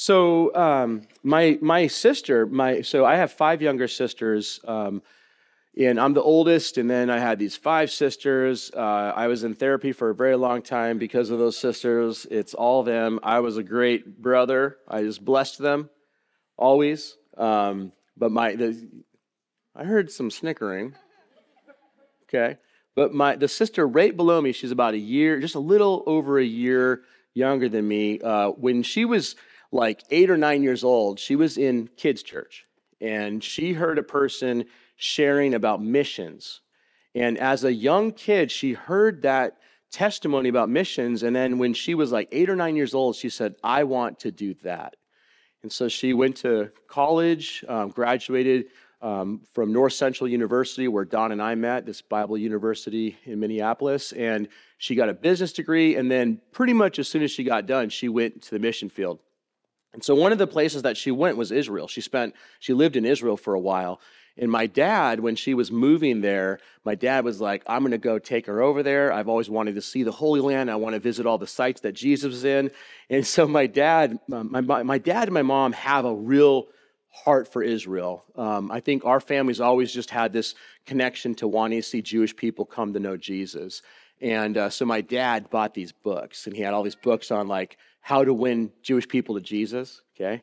So um, my my sister, my so I have five younger sisters, um, and I'm the oldest. And then I had these five sisters. Uh, I was in therapy for a very long time because of those sisters. It's all them. I was a great brother. I just blessed them always. Um, but my the, I heard some snickering. Okay, but my the sister right below me, she's about a year, just a little over a year younger than me. Uh, when she was like eight or nine years old, she was in kids' church and she heard a person sharing about missions. And as a young kid, she heard that testimony about missions. And then when she was like eight or nine years old, she said, I want to do that. And so she went to college, um, graduated um, from North Central University, where Don and I met, this Bible University in Minneapolis. And she got a business degree. And then, pretty much as soon as she got done, she went to the mission field. And so one of the places that she went was Israel. She spent, she lived in Israel for a while. And my dad, when she was moving there, my dad was like, I'm going to go take her over there. I've always wanted to see the Holy Land. I want to visit all the sites that Jesus was in. And so my dad, my, my dad and my mom have a real heart for Israel. Um, I think our family's always just had this connection to wanting to see Jewish people come to know Jesus. And uh, so my dad bought these books, and he had all these books on like how to win Jewish people to Jesus. Okay.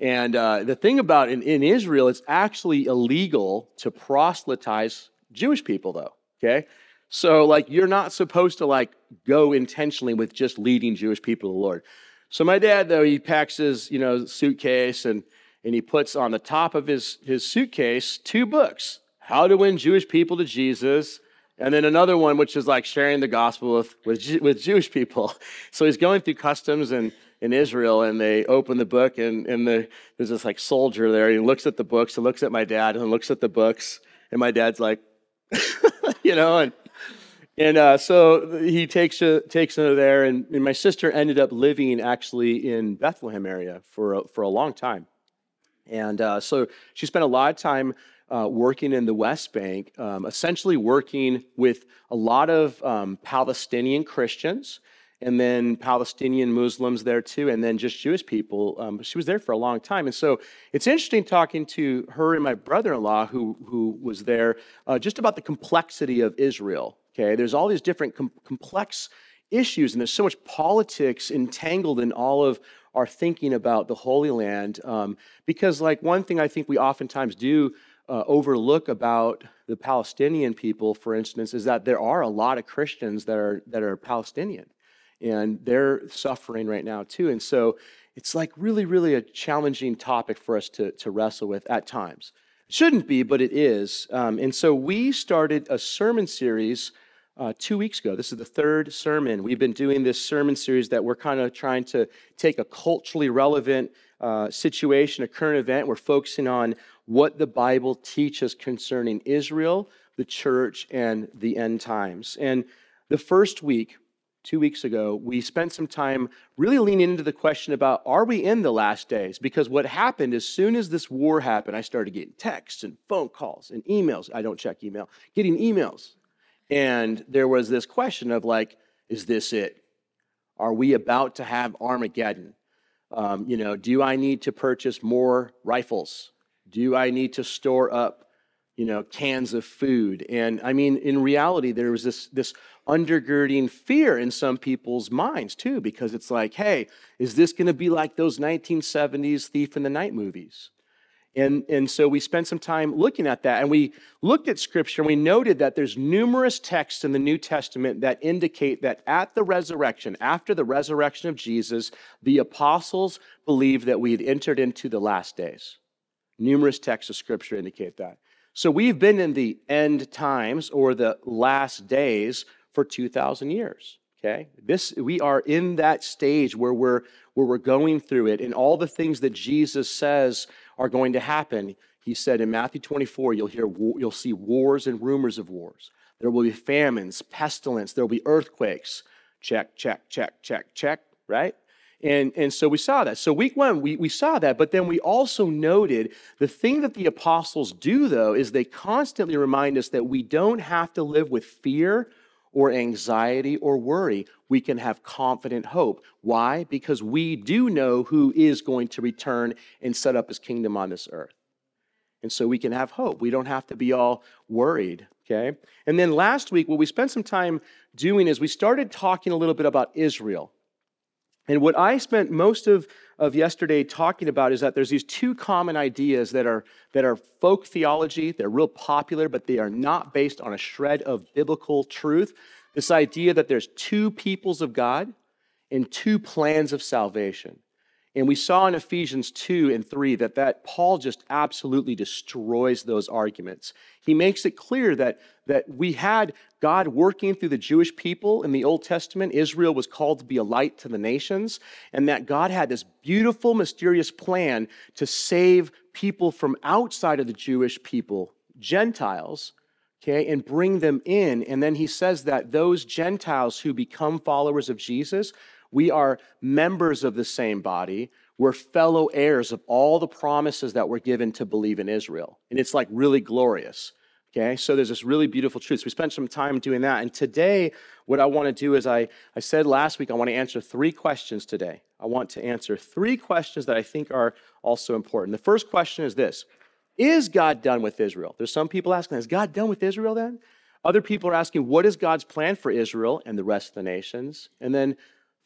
And uh, the thing about in, in Israel, it's actually illegal to proselytize Jewish people, though. Okay. So, like, you're not supposed to like go intentionally with just leading Jewish people to the Lord. So, my dad, though, he packs his, you know, suitcase and and he puts on the top of his, his suitcase two books How to Win Jewish People to Jesus and then another one, which is like sharing the gospel with, with, with Jewish people. So he's going through customs in, in Israel, and they open the book, and, and the, there's this like soldier there. He looks at the books, and looks at my dad, and looks at the books, and my dad's like, you know, and and uh, so he takes takes her there, and, and, my sister ended up living actually in Bethlehem area for a, for a long time, and uh, so she spent a lot of time uh, working in the West Bank, um, essentially working with a lot of um, Palestinian Christians and then Palestinian Muslims there too, and then just Jewish people. Um, she was there for a long time. And so it's interesting talking to her and my brother in law, who, who was there, uh, just about the complexity of Israel. Okay, there's all these different com- complex issues, and there's so much politics entangled in all of our thinking about the Holy Land. Um, because, like, one thing I think we oftentimes do uh, overlook about the Palestinian people, for instance, is that there are a lot of Christians that are that are Palestinian, and they're suffering right now too. And so it's like really, really a challenging topic for us to to wrestle with at times. It shouldn't be, but it is. Um, and so we started a sermon series. Uh, two weeks ago. This is the third sermon. We've been doing this sermon series that we're kind of trying to take a culturally relevant uh, situation, a current event. We're focusing on what the Bible teaches concerning Israel, the church, and the end times. And the first week, two weeks ago, we spent some time really leaning into the question about are we in the last days? Because what happened as soon as this war happened, I started getting texts and phone calls and emails. I don't check email, getting emails. And there was this question of like, is this it? Are we about to have Armageddon? Um, you know, do I need to purchase more rifles? Do I need to store up, you know, cans of food? And I mean, in reality, there was this, this undergirding fear in some people's minds too, because it's like, hey, is this going to be like those 1970s Thief in the Night movies? And, and so we spent some time looking at that. And we looked at scripture and we noted that there's numerous texts in the New Testament that indicate that at the resurrection, after the resurrection of Jesus, the apostles believed that we had entered into the last days. Numerous texts of scripture indicate that. So we've been in the end times or the last days for 2,000 years. Okay? This, we are in that stage where we're, where we're going through it, and all the things that Jesus says are going to happen. He said in Matthew 24, you'll, hear, you'll see wars and rumors of wars. There will be famines, pestilence, there will be earthquakes. Check, check, check, check, check, right? And, and so we saw that. So, week one, we, we saw that. But then we also noted the thing that the apostles do, though, is they constantly remind us that we don't have to live with fear or anxiety or worry. We can have confident hope. Why? Because we do know who is going to return and set up his kingdom on this earth. And so we can have hope. We don't have to be all worried, okay? And then last week, what we spent some time doing is we started talking a little bit about Israel. And what I spent most of, of yesterday talking about is that there's these two common ideas that are, that are folk theology. They're real popular, but they are not based on a shred of biblical truth. This idea that there's two peoples of God and two plans of salvation. And we saw in Ephesians 2 and 3 that, that Paul just absolutely destroys those arguments. He makes it clear that, that we had God working through the Jewish people in the Old Testament. Israel was called to be a light to the nations, and that God had this beautiful, mysterious plan to save people from outside of the Jewish people, Gentiles, okay, and bring them in. And then he says that those Gentiles who become followers of Jesus we are members of the same body. We're fellow heirs of all the promises that were given to believe in Israel. And it's like really glorious. Okay, so there's this really beautiful truth. So we spent some time doing that. And today, what I want to do is I, I said last week, I want to answer three questions today. I want to answer three questions that I think are also important. The first question is this Is God done with Israel? There's some people asking, Is God done with Israel then? Other people are asking, What is God's plan for Israel and the rest of the nations? And then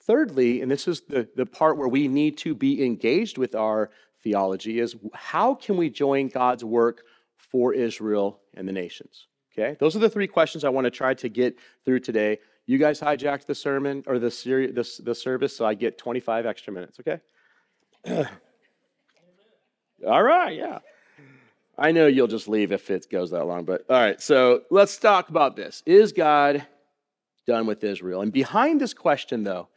Thirdly, and this is the, the part where we need to be engaged with our theology, is how can we join God's work for Israel and the nations? Okay, those are the three questions I want to try to get through today. You guys hijacked the sermon or the, seri- the, the service, so I get 25 extra minutes, okay? all right, yeah. I know you'll just leave if it goes that long, but all right, so let's talk about this. Is God done with Israel? And behind this question, though,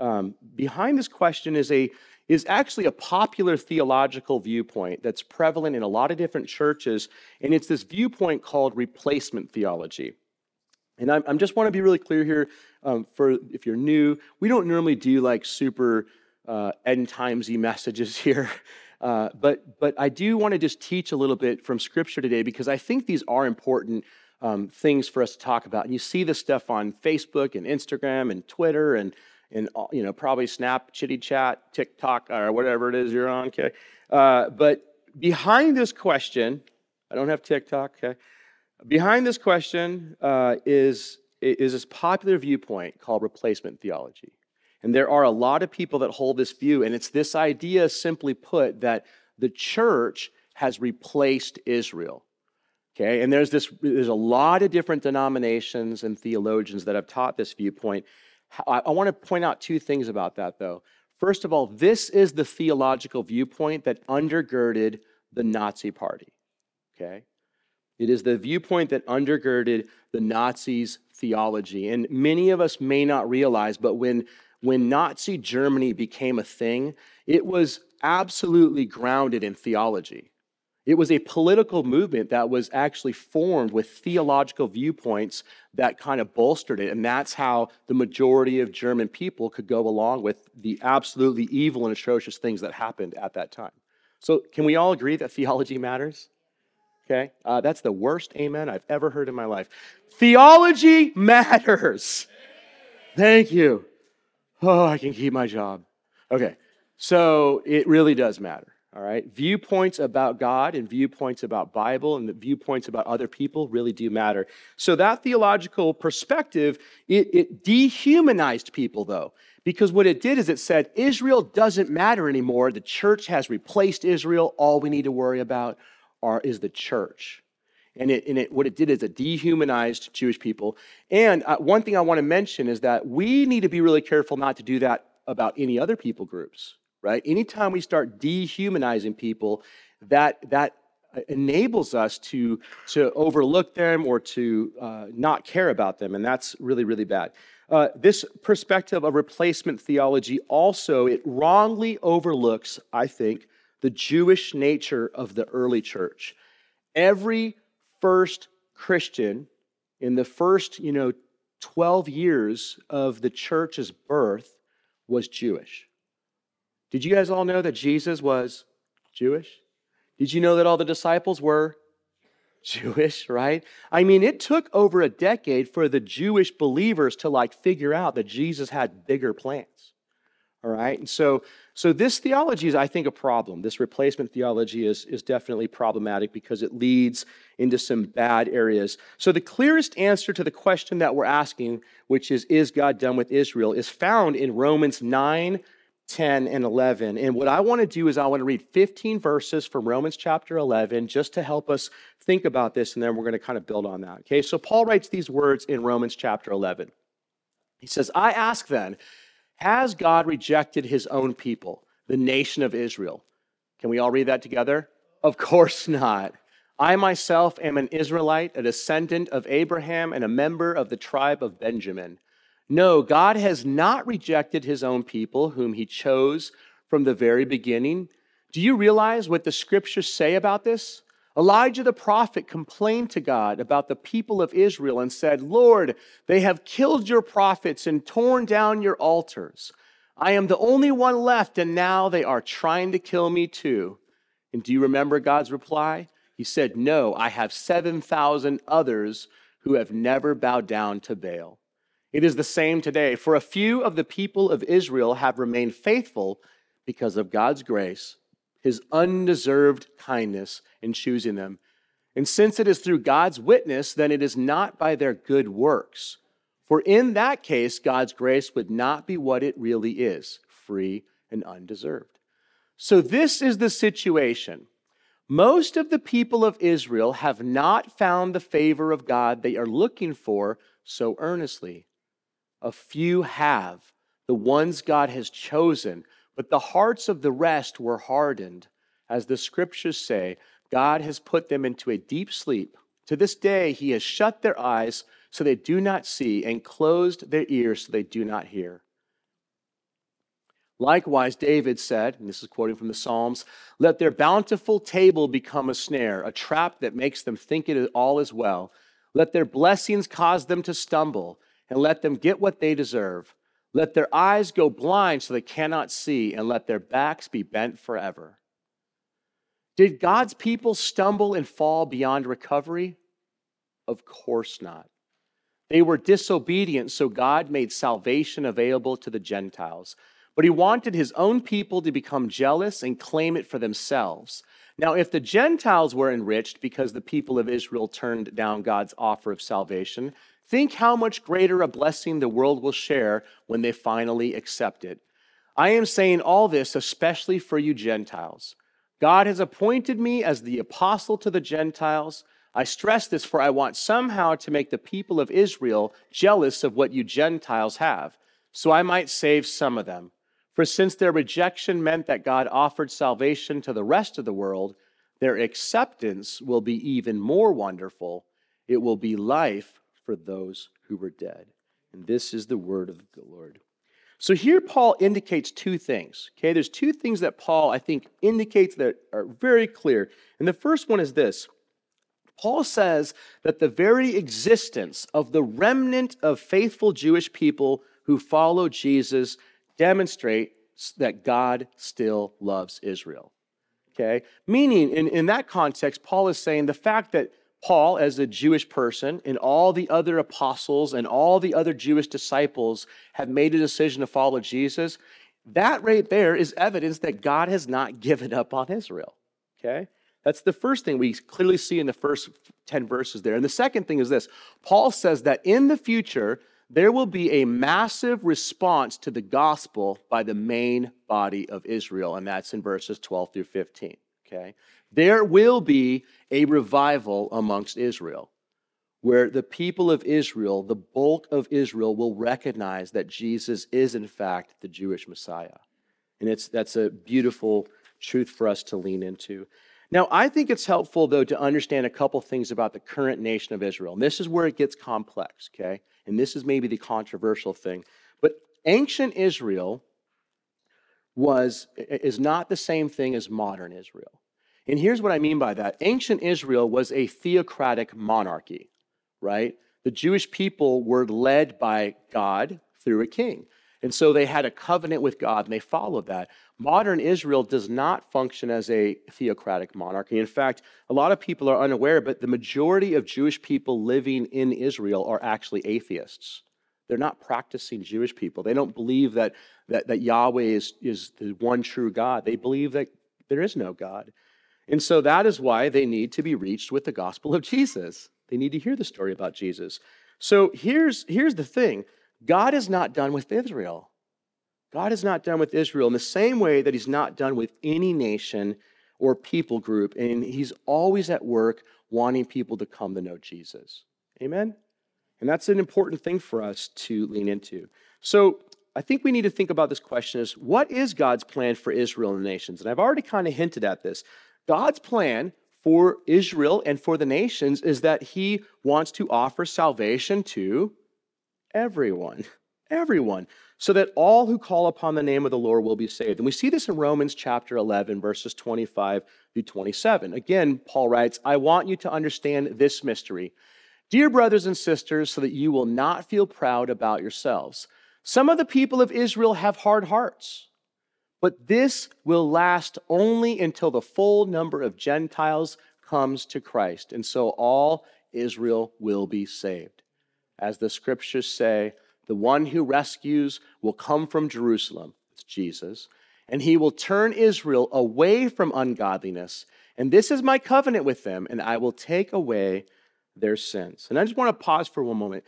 um, behind this question is a is actually a popular theological viewpoint that's prevalent in a lot of different churches, and it's this viewpoint called replacement theology. And I, I just want to be really clear here um, for if you're new, we don't normally do like super uh, end timesy messages here. Uh, but but I do want to just teach a little bit from Scripture today because I think these are important um, things for us to talk about. And you see this stuff on Facebook and Instagram and Twitter and and uh, you know probably Snap, Chitty Chat, TikTok, or whatever it is you're on. Okay, uh, but behind this question, I don't have TikTok. Okay, behind this question uh, is is this popular viewpoint called replacement theology, and there are a lot of people that hold this view, and it's this idea, simply put, that the church has replaced Israel. Okay, and there's this there's a lot of different denominations and theologians that have taught this viewpoint. I, I want to point out two things about that, though. First of all, this is the theological viewpoint that undergirded the Nazi Party. Okay? It is the viewpoint that undergirded the Nazis' theology. And many of us may not realize, but when, when Nazi Germany became a thing, it was absolutely grounded in theology. It was a political movement that was actually formed with theological viewpoints that kind of bolstered it. And that's how the majority of German people could go along with the absolutely evil and atrocious things that happened at that time. So, can we all agree that theology matters? Okay, uh, that's the worst amen I've ever heard in my life. Theology matters. Thank you. Oh, I can keep my job. Okay, so it really does matter. All right, viewpoints about God and viewpoints about Bible and the viewpoints about other people really do matter. So that theological perspective, it, it dehumanized people though, because what it did is it said Israel doesn't matter anymore. The church has replaced Israel. All we need to worry about are, is the church. And, it, and it, what it did is it dehumanized Jewish people. And uh, one thing I want to mention is that we need to be really careful not to do that about any other people groups right? Anytime we start dehumanizing people, that, that enables us to, to overlook them or to uh, not care about them, and that's really, really bad. Uh, this perspective of replacement theology also, it wrongly overlooks, I think, the Jewish nature of the early church. Every first Christian in the first, you know, 12 years of the church's birth was Jewish. Did you guys all know that Jesus was Jewish? Did you know that all the disciples were Jewish, right? I mean, it took over a decade for the Jewish believers to like figure out that Jesus had bigger plans. All right. And so, so this theology is, I think, a problem. This replacement theology is, is definitely problematic because it leads into some bad areas. So the clearest answer to the question that we're asking, which is, is God done with Israel, is found in Romans 9, 10, and 11. And what I want to do is I want to read 15 verses from Romans chapter 11 just to help us think about this, and then we're going to kind of build on that. Okay, so Paul writes these words in Romans chapter 11. He says, I ask then, has God rejected his own people, the nation of Israel? Can we all read that together? Of course not. I myself am an Israelite, a descendant of Abraham, and a member of the tribe of Benjamin. No, God has not rejected his own people, whom he chose from the very beginning. Do you realize what the scriptures say about this? Elijah the prophet complained to God about the people of Israel and said, Lord, they have killed your prophets and torn down your altars. I am the only one left, and now they are trying to kill me too. And do you remember God's reply? He said, No, I have 7,000 others who have never bowed down to Baal. It is the same today, for a few of the people of Israel have remained faithful because of God's grace his undeserved kindness in choosing them. And since it is through God's witness, then it is not by their good works. For in that case, God's grace would not be what it really is free and undeserved. So, this is the situation. Most of the people of Israel have not found the favor of God they are looking for so earnestly. A few have, the ones God has chosen, but the hearts of the rest were hardened. As the scriptures say, God has put them into a deep sleep. To this day, he has shut their eyes so they do not see, and closed their ears so they do not hear. Likewise, David said, and this is quoting from the Psalms, let their bountiful table become a snare, a trap that makes them think it all is well. Let their blessings cause them to stumble, and let them get what they deserve. Let their eyes go blind so they cannot see, and let their backs be bent forever. Did God's people stumble and fall beyond recovery? Of course not. They were disobedient, so God made salvation available to the Gentiles. But he wanted his own people to become jealous and claim it for themselves. Now, if the Gentiles were enriched because the people of Israel turned down God's offer of salvation, Think how much greater a blessing the world will share when they finally accept it. I am saying all this especially for you Gentiles. God has appointed me as the apostle to the Gentiles. I stress this for I want somehow to make the people of Israel jealous of what you Gentiles have, so I might save some of them. For since their rejection meant that God offered salvation to the rest of the world, their acceptance will be even more wonderful. It will be life for those who were dead. And this is the word of the Lord. So here Paul indicates two things. Okay, there's two things that Paul, I think, indicates that are very clear. And the first one is this Paul says that the very existence of the remnant of faithful Jewish people who follow Jesus demonstrates that God still loves Israel. Okay? Meaning, in, in that context, Paul is saying the fact that Paul, as a Jewish person, and all the other apostles and all the other Jewish disciples have made a decision to follow Jesus, that right there is evidence that God has not given up on Israel. Okay? That's the first thing we clearly see in the first 10 verses there. And the second thing is this Paul says that in the future, there will be a massive response to the gospel by the main body of Israel, and that's in verses 12 through 15. Okay? There will be a revival amongst Israel where the people of Israel, the bulk of Israel, will recognize that Jesus is, in fact, the Jewish Messiah. And it's, that's a beautiful truth for us to lean into. Now, I think it's helpful, though, to understand a couple things about the current nation of Israel. And this is where it gets complex, okay? And this is maybe the controversial thing. But ancient Israel was, is not the same thing as modern Israel. And here's what I mean by that ancient Israel was a theocratic monarchy, right? The Jewish people were led by God through a king. And so they had a covenant with God and they followed that. Modern Israel does not function as a theocratic monarchy. In fact, a lot of people are unaware, but the majority of Jewish people living in Israel are actually atheists. They're not practicing Jewish people. They don't believe that, that, that Yahweh is, is the one true God. They believe that there is no God. And so that is why they need to be reached with the gospel of Jesus. They need to hear the story about Jesus. So here's, here's the thing God is not done with Israel. God is not done with Israel in the same way that He's not done with any nation or people group. And He's always at work wanting people to come to know Jesus. Amen? And that's an important thing for us to lean into. So I think we need to think about this question is what is God's plan for Israel and the nations? And I've already kind of hinted at this. God's plan for Israel and for the nations is that he wants to offer salvation to everyone. Everyone. So that all who call upon the name of the Lord will be saved. And we see this in Romans chapter 11, verses 25 through 27. Again, Paul writes, I want you to understand this mystery Dear brothers and sisters, so that you will not feel proud about yourselves. Some of the people of Israel have hard hearts, but this will last only until the full number of Gentiles comes to Christ. And so all Israel will be saved. As the scriptures say, the one who rescues will come from Jerusalem, it's Jesus, and he will turn Israel away from ungodliness. And this is my covenant with them, and I will take away their sins. And I just want to pause for one moment.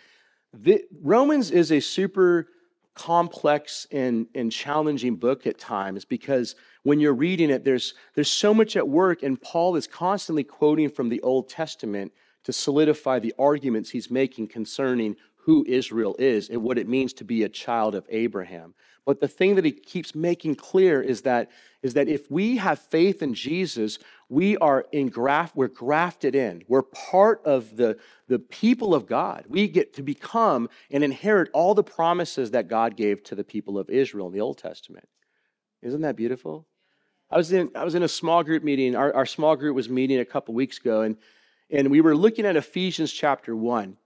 The, Romans is a super complex and, and challenging book at times because when you're reading it, there's, there's so much at work, and Paul is constantly quoting from the Old Testament to solidify the arguments he's making concerning who Israel is and what it means to be a child of Abraham. But the thing that he keeps making clear is that, is that if we have faith in Jesus, we are in graft, we're grafted in. We're part of the, the people of God. We get to become and inherit all the promises that God gave to the people of Israel in the Old Testament. Isn't that beautiful? I was in, I was in a small group meeting. Our, our small group was meeting a couple weeks ago, and, and we were looking at Ephesians chapter 1.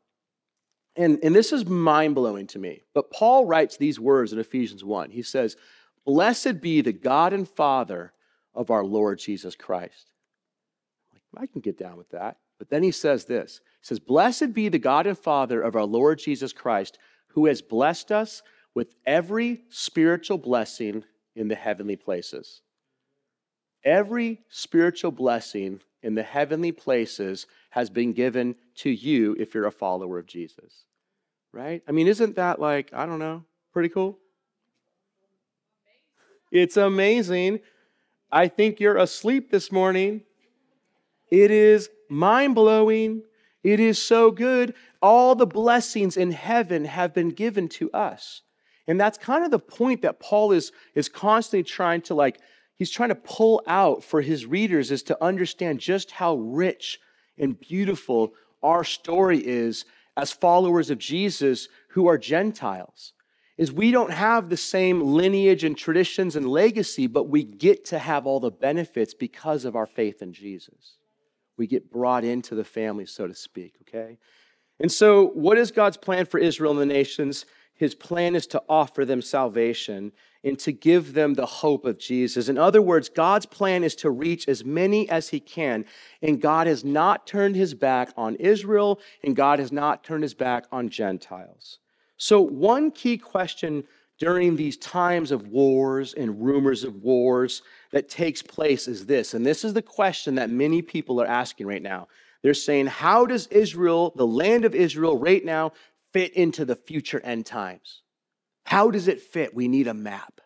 And, and this is mind blowing to me. But Paul writes these words in Ephesians 1. He says, Blessed be the God and Father of our Lord Jesus Christ. I can get down with that. But then he says this He says, Blessed be the God and Father of our Lord Jesus Christ, who has blessed us with every spiritual blessing in the heavenly places. Every spiritual blessing in the heavenly places has been given to you if you're a follower of Jesus. Right? I mean, isn't that like, I don't know, pretty cool? It's amazing. I think you're asleep this morning. It is mind blowing. It is so good. All the blessings in heaven have been given to us. And that's kind of the point that Paul is, is constantly trying to like he's trying to pull out for his readers is to understand just how rich and beautiful our story is as followers of Jesus who are Gentiles. Is we don't have the same lineage and traditions and legacy, but we get to have all the benefits because of our faith in Jesus. We get brought into the family, so to speak, okay? And so, what is God's plan for Israel and the nations? His plan is to offer them salvation and to give them the hope of Jesus. In other words, God's plan is to reach as many as He can. And God has not turned His back on Israel, and God has not turned His back on Gentiles. So, one key question during these times of wars and rumors of wars that takes place is this. And this is the question that many people are asking right now. They're saying, How does Israel, the land of Israel, right now, fit into the future end times? How does it fit? We need a map.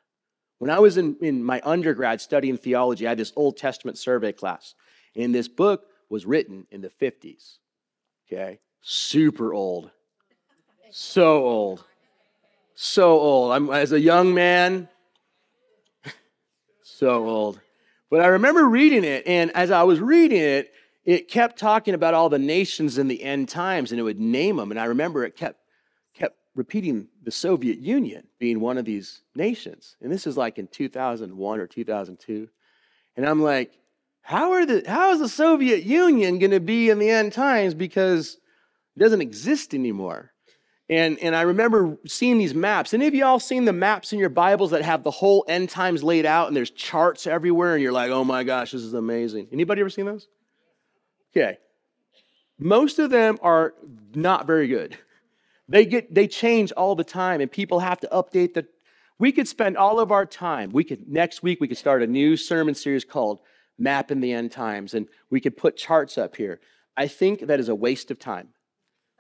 When I was in, in my undergrad studying theology, I had this Old Testament survey class, and this book was written in the 50s. Okay? Super old. So old. So old. I'm, as a young man, so old. But I remember reading it, and as I was reading it, it kept talking about all the nations in the end times, and it would name them. And I remember it kept repeating the Soviet Union being one of these nations. And this is like in 2001 or 2002. And I'm like, how, are the, how is the Soviet Union going to be in the end times because it doesn't exist anymore? And, and I remember seeing these maps. Any of y'all seen the maps in your Bibles that have the whole end times laid out and there's charts everywhere and you're like, oh my gosh, this is amazing. Anybody ever seen those? Okay. Most of them are not very good. They get they change all the time and people have to update the we could spend all of our time. We could next week we could start a new sermon series called Map in the End Times and we could put charts up here. I think that is a waste of time.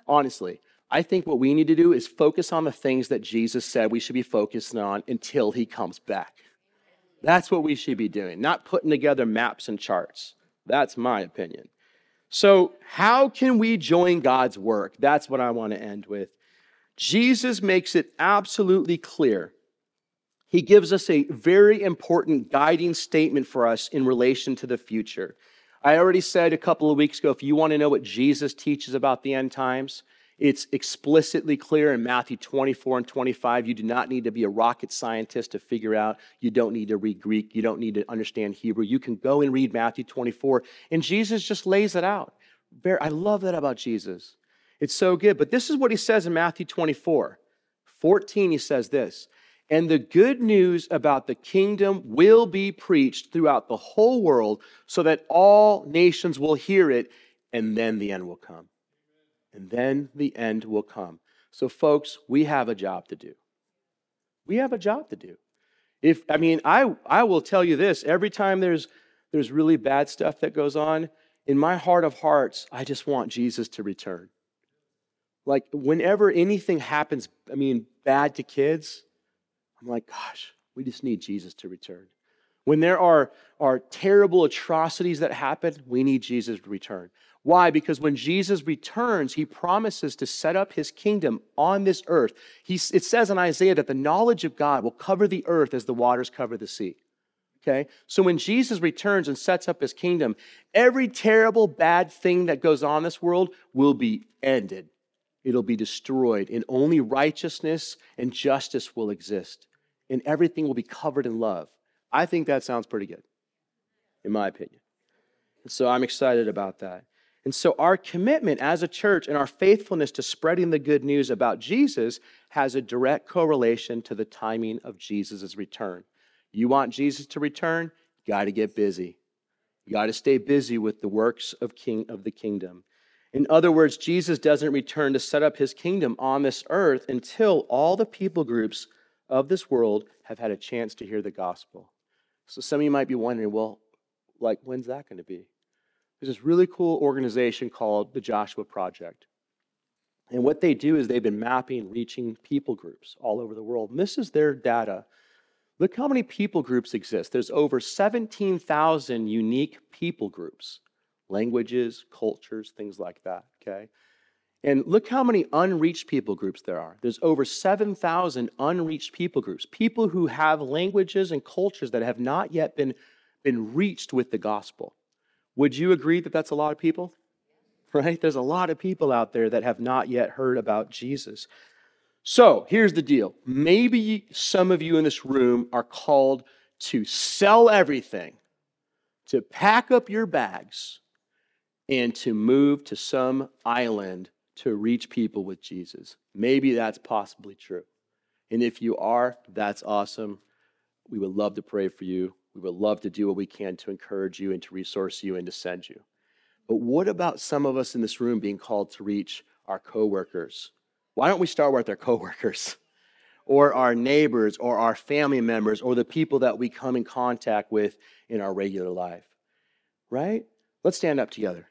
Honestly. I think what we need to do is focus on the things that Jesus said we should be focusing on until he comes back. That's what we should be doing, not putting together maps and charts. That's my opinion. So, how can we join God's work? That's what I want to end with. Jesus makes it absolutely clear. He gives us a very important guiding statement for us in relation to the future. I already said a couple of weeks ago if you want to know what Jesus teaches about the end times, it's explicitly clear in Matthew 24 and 25. You do not need to be a rocket scientist to figure out. You don't need to read Greek. You don't need to understand Hebrew. You can go and read Matthew 24, and Jesus just lays it out. I love that about Jesus. It's so good. But this is what he says in Matthew 24 14. He says this And the good news about the kingdom will be preached throughout the whole world so that all nations will hear it, and then the end will come and then the end will come. So, folks, we have a job to do. We have a job to do. If I mean, I I will tell you this: every time there's there's really bad stuff that goes on, in my heart of hearts, I just want Jesus to return. Like whenever anything happens, I mean, bad to kids, I'm like, gosh, we just need Jesus to return. When there are, are terrible atrocities that happen, we need Jesus to return. Why? Because when Jesus returns, he promises to set up his kingdom on this earth. He, it says in Isaiah that the knowledge of God will cover the earth as the waters cover the sea. Okay? So when Jesus returns and sets up his kingdom, every terrible, bad thing that goes on in this world will be ended. It'll be destroyed, and only righteousness and justice will exist, and everything will be covered in love. I think that sounds pretty good, in my opinion. And so I'm excited about that. And so, our commitment as a church and our faithfulness to spreading the good news about Jesus has a direct correlation to the timing of Jesus' return. You want Jesus to return? You got to get busy. You got to stay busy with the works of king of the kingdom. In other words, Jesus doesn't return to set up his kingdom on this earth until all the people groups of this world have had a chance to hear the gospel. So some of you might be wondering, well, like when's that going to be? There's this really cool organization called the Joshua Project. And what they do is they've been mapping, reaching people groups all over the world. And this is their data. Look how many people groups exist. There's over 17,000 unique people groups, languages, cultures, things like that, okay? And look how many unreached people groups there are. There's over 7,000 unreached people groups, people who have languages and cultures that have not yet been, been reached with the gospel. Would you agree that that's a lot of people? Right? There's a lot of people out there that have not yet heard about Jesus. So here's the deal. Maybe some of you in this room are called to sell everything, to pack up your bags, and to move to some island to reach people with Jesus. Maybe that's possibly true. And if you are, that's awesome. We would love to pray for you. We would love to do what we can to encourage you and to resource you and to send you. But what about some of us in this room being called to reach our coworkers? Why don't we start with our coworkers? Or our neighbors, or our family members, or the people that we come in contact with in our regular life. Right? Let's stand up together.